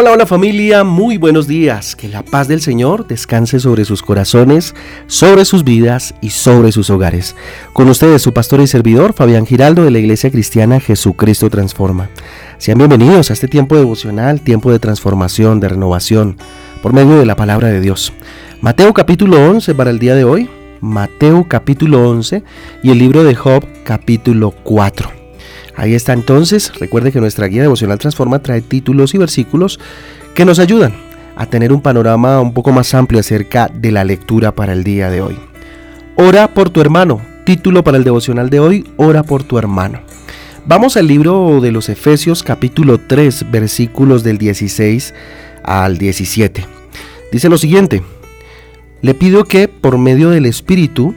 Hola, hola familia, muy buenos días. Que la paz del Señor descanse sobre sus corazones, sobre sus vidas y sobre sus hogares. Con ustedes su pastor y servidor Fabián Giraldo de la Iglesia Cristiana Jesucristo Transforma. Sean bienvenidos a este tiempo devocional, tiempo de transformación, de renovación, por medio de la palabra de Dios. Mateo capítulo 11 para el día de hoy, Mateo capítulo 11 y el libro de Job capítulo 4. Ahí está entonces, recuerde que nuestra guía devocional Transforma trae títulos y versículos que nos ayudan a tener un panorama un poco más amplio acerca de la lectura para el día de hoy. Ora por tu hermano, título para el devocional de hoy, Ora por tu hermano. Vamos al libro de los Efesios capítulo 3 versículos del 16 al 17. Dice lo siguiente, le pido que por medio del Espíritu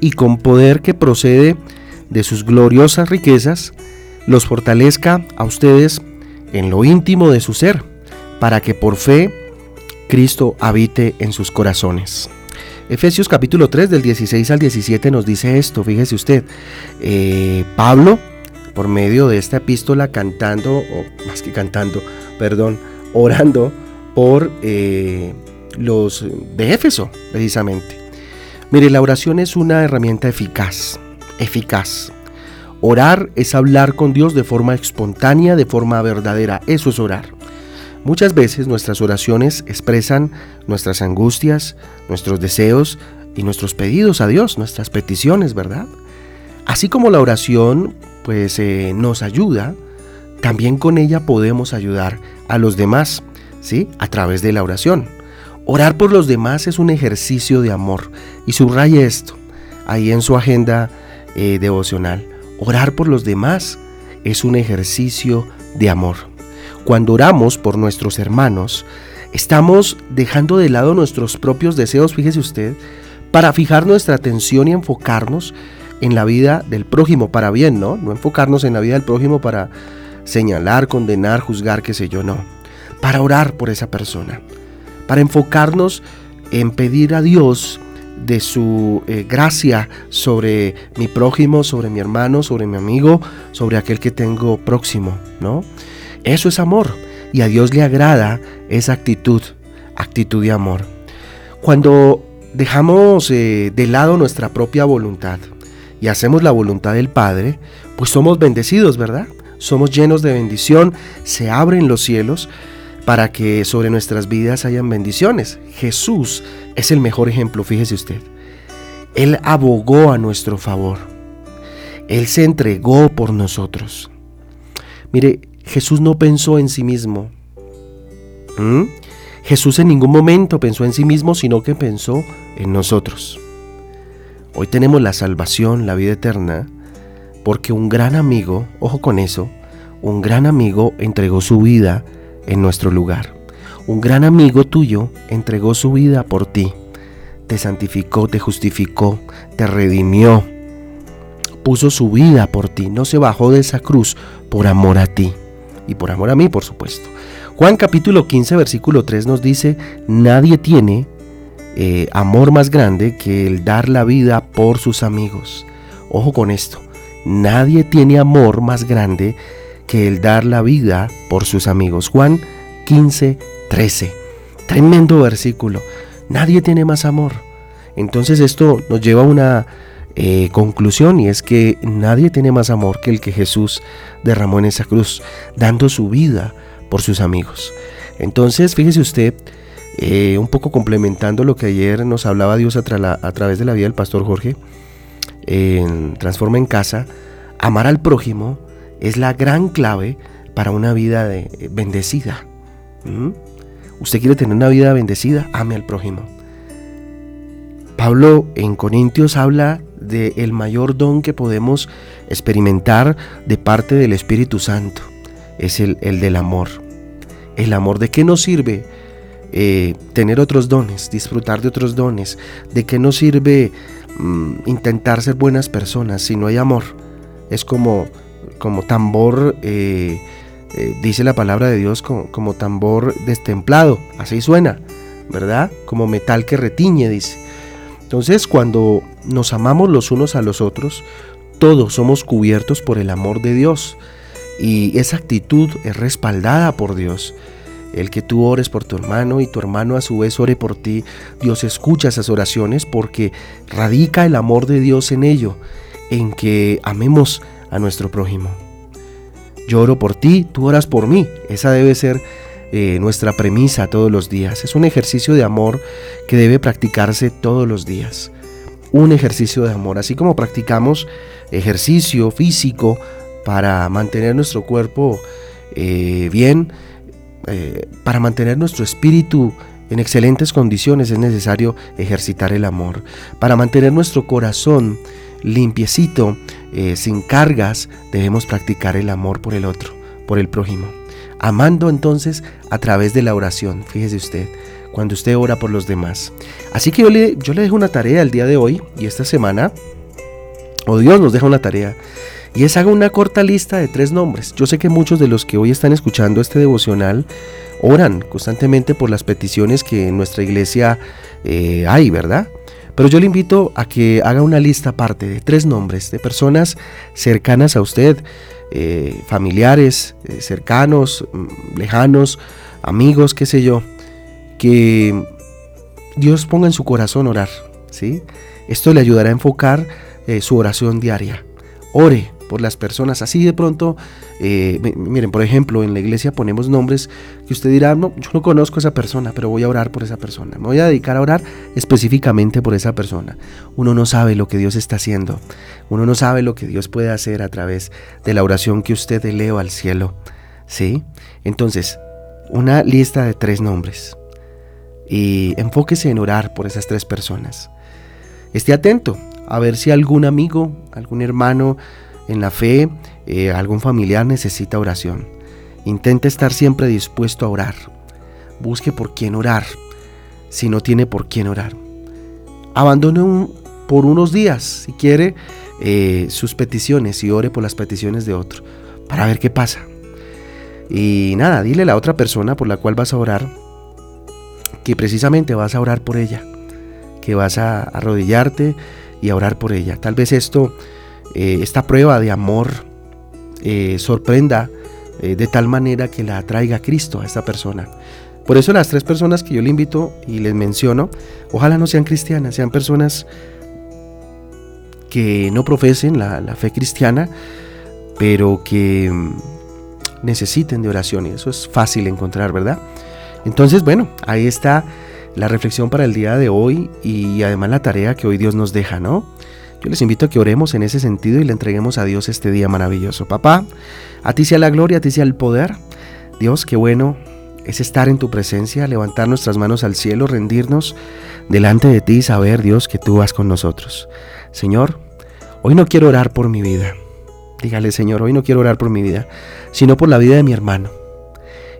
y con poder que procede de sus gloriosas riquezas, los fortalezca a ustedes en lo íntimo de su ser, para que por fe Cristo habite en sus corazones. Efesios capítulo 3 del 16 al 17 nos dice esto, fíjese usted, eh, Pablo, por medio de esta epístola cantando, o más que cantando, perdón, orando por eh, los de Éfeso, precisamente. Mire, la oración es una herramienta eficaz, eficaz. Orar es hablar con Dios de forma espontánea, de forma verdadera. Eso es orar. Muchas veces nuestras oraciones expresan nuestras angustias, nuestros deseos y nuestros pedidos a Dios, nuestras peticiones, ¿verdad? Así como la oración pues eh, nos ayuda, también con ella podemos ayudar a los demás, ¿sí? A través de la oración. Orar por los demás es un ejercicio de amor y subraye esto ahí en su agenda eh, devocional. Orar por los demás es un ejercicio de amor. Cuando oramos por nuestros hermanos, estamos dejando de lado nuestros propios deseos, fíjese usted, para fijar nuestra atención y enfocarnos en la vida del prójimo para bien, ¿no? No enfocarnos en la vida del prójimo para señalar, condenar, juzgar, qué sé yo, no. Para orar por esa persona. Para enfocarnos en pedir a Dios de su eh, gracia sobre mi prójimo, sobre mi hermano, sobre mi amigo, sobre aquel que tengo próximo, ¿no? Eso es amor y a Dios le agrada esa actitud, actitud de amor. Cuando dejamos eh, de lado nuestra propia voluntad y hacemos la voluntad del Padre, pues somos bendecidos, ¿verdad? Somos llenos de bendición, se abren los cielos para que sobre nuestras vidas hayan bendiciones. Jesús es el mejor ejemplo, fíjese usted. Él abogó a nuestro favor. Él se entregó por nosotros. Mire, Jesús no pensó en sí mismo. ¿Mm? Jesús en ningún momento pensó en sí mismo, sino que pensó en nosotros. Hoy tenemos la salvación, la vida eterna, porque un gran amigo, ojo con eso, un gran amigo entregó su vida en nuestro lugar. Un gran amigo tuyo entregó su vida por ti, te santificó, te justificó, te redimió, puso su vida por ti, no se bajó de esa cruz por amor a ti y por amor a mí, por supuesto. Juan capítulo 15, versículo 3 nos dice, nadie tiene eh, amor más grande que el dar la vida por sus amigos. Ojo con esto, nadie tiene amor más grande que el dar la vida por sus amigos. Juan 15, 13. Tremendo versículo. Nadie tiene más amor. Entonces esto nos lleva a una eh, conclusión y es que nadie tiene más amor que el que Jesús derramó en esa cruz, dando su vida por sus amigos. Entonces, fíjese usted, eh, un poco complementando lo que ayer nos hablaba Dios a, través de la vida del pastor Jorge, en Transforma en Casa, amar al prójimo es la gran clave para una vida de, bendecida. ¿Mm? ¿Usted quiere tener una vida bendecida? Ame al prójimo. Pablo en Corintios habla de el mayor don que podemos experimentar de parte del Espíritu Santo. Es el, del amor. El amor. ¿De qué nos sirve eh, tener otros dones, disfrutar de otros dones? ¿De qué nos sirve mm, intentar ser buenas personas si no hay amor? Es como como tambor, eh, eh, dice la palabra de Dios, como, tambor destemplado, así suena, ¿verdad? Como metal que retiñe, dice. Entonces, cuando nos amamos los unos a los otros, todos somos cubiertos por el amor de Dios y esa actitud es respaldada por Dios. el que tú ores por tu hermano y tu hermano a su vez ore por ti, Dios escucha esas oraciones porque radica el amor de Dios en ello, en que amemos a nuestro prójimo. Yo oro por ti, tú oras por mí. Esa debe ser eh, nuestra premisa todos los días. Es un ejercicio de amor que debe practicarse todos los días. Un ejercicio de amor, así como practicamos ejercicio físico para mantener nuestro cuerpo eh, bien, eh, para mantener nuestro espíritu en excelentes condiciones es necesario ejercitar el amor. Para mantener nuestro corazón limpiecito, eh, sin cargas, debemos practicar el amor por el otro, por el prójimo. Amando entonces a través de la oración, fíjese usted, cuando usted ora por los demás. Así que yo le, yo le dejo una tarea el día de hoy y esta semana, o Dios nos deja una tarea, y es haga una corta lista de tres nombres. Yo sé que muchos de los que hoy están escuchando este devocional oran constantemente por las peticiones que en nuestra iglesia eh, hay, ¿verdad? Pero yo le invito a que haga una lista aparte de tres nombres de personas cercanas a usted, eh, familiares, eh, cercanos, mm, lejanos, amigos, qué sé yo, que Dios ponga en su corazón orar, ¿sí? Esto le ayudará a enfocar su oración diaria. Ore, por las personas. Así de pronto, eh, miren, por ejemplo, en la iglesia ponemos nombres que usted dirá, no, yo no conozco a esa persona, pero voy a orar por esa persona. Me voy a dedicar a orar específicamente por esa persona. Uno no sabe lo que Dios está haciendo. Uno no sabe lo que Dios puede hacer a través de la oración que usted eleva al cielo. ¿Sí? Entonces, una lista de tres nombres. Y enfóquese en orar por esas tres personas. Esté atento a ver si algún amigo, algún hermano, en la fe, eh, algún familiar necesita oración. Intente estar siempre dispuesto a orar. Busque por quién orar, si no tiene por quién orar. Abandone por unos días, si quiere, eh, sus peticiones y ore por las peticiones de otro, para ver qué pasa. Y nada, dile a la otra persona por la cual vas a orar, que precisamente vas a orar por ella, que vas a arrodillarte y a orar por ella. Tal vez esto eh, esta prueba de amor eh, sorprenda eh, de tal manera que la atraiga a Cristo a esta persona. Por eso las tres personas que yo le invito y les menciono, ojalá no sean cristianas, sean personas que no profesen la, la fe cristiana, pero que mm, necesiten de oración y eso es fácil encontrar, ¿verdad? Entonces, bueno, ahí está la reflexión para el día de hoy y además la tarea que hoy Dios nos deja, ¿no? Yo les invito a que oremos en ese sentido y le entreguemos a Dios este día maravilloso. Papá, a ti sea la gloria, a ti sea el poder. Dios, qué bueno es estar en tu presencia, levantar nuestras manos al cielo, rendirnos delante de ti y saber, Dios, que tú vas con nosotros. Señor, hoy no quiero orar por mi vida. Dígale, Señor, hoy no quiero orar por mi vida, sino por la vida de mi hermano.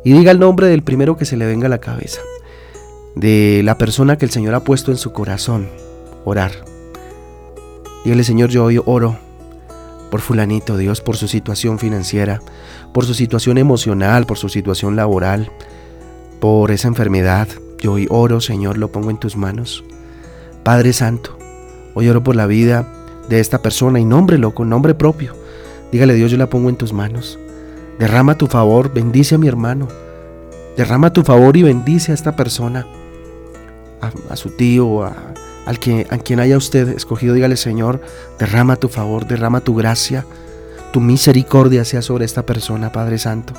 Y diga el nombre del primero que se le venga a la cabeza, de la persona que el Señor ha puesto en su corazón, orar. Dígale, Señor, yo hoy oro por fulanito, Dios, por su situación financiera, por su situación emocional, por su situación laboral, por esa enfermedad. Yo hoy oro, Señor, lo pongo en tus manos. Padre Santo, hoy oro por la vida de esta persona y nómbrelo con nombre propio. Dígale, Dios, yo la pongo en tus manos. Derrama tu favor, bendice a mi hermano. Derrama tu favor y bendice a esta persona, a, a su tío, a, al que, a quien haya usted escogido, dígale Señor, derrama tu favor, derrama tu gracia, tu misericordia sea sobre esta persona, Padre Santo.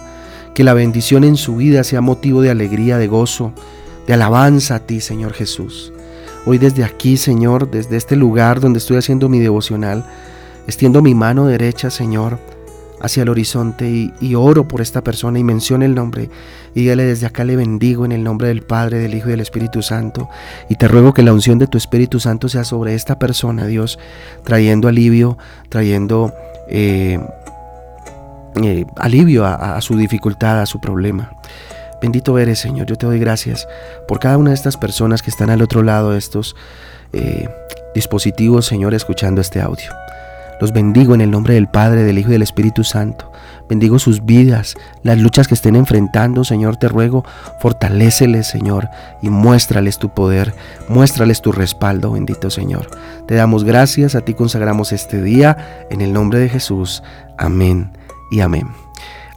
Que la bendición en su vida sea motivo de alegría, de gozo, de alabanza a ti, Señor Jesús. Hoy desde aquí, Señor, desde este lugar donde estoy haciendo mi devocional, extiendo mi mano derecha, Señor, hacia el horizonte y, oro por esta persona y menciona el nombre. Y dígale desde acá le bendigo en el nombre del Padre, del Hijo y del Espíritu Santo. Y te ruego que la unción de tu Espíritu Santo sea sobre esta persona, Dios, trayendo alivio, trayendo eh, eh, alivio a, su dificultad, a su problema. Bendito eres, Señor. Yo te doy gracias por cada una de estas personas que están al otro lado de estos eh, dispositivos, Señor, escuchando este audio. Los bendigo en el nombre del Padre, del Hijo y del Espíritu Santo. Bendigo sus vidas, las luchas que estén enfrentando, Señor, te ruego, fortaléceles, Señor, y muéstrales tu poder, muéstrales tu respaldo, bendito Señor. Te damos gracias, a ti consagramos este día, en el nombre de Jesús. Amén y amén.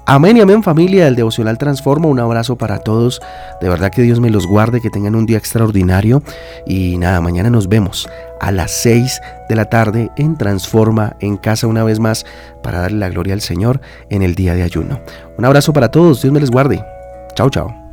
Amén y amén familia del Devocional Transforma. Un abrazo para todos. De verdad que Dios me los guarde, que tengan un día extraordinario. Y nada, mañana nos vemos a las 6 de la tarde en Transforma en casa una vez más para darle la gloria al Señor en el día de ayuno. Un abrazo para todos. Dios me les guarde. Chao, chao.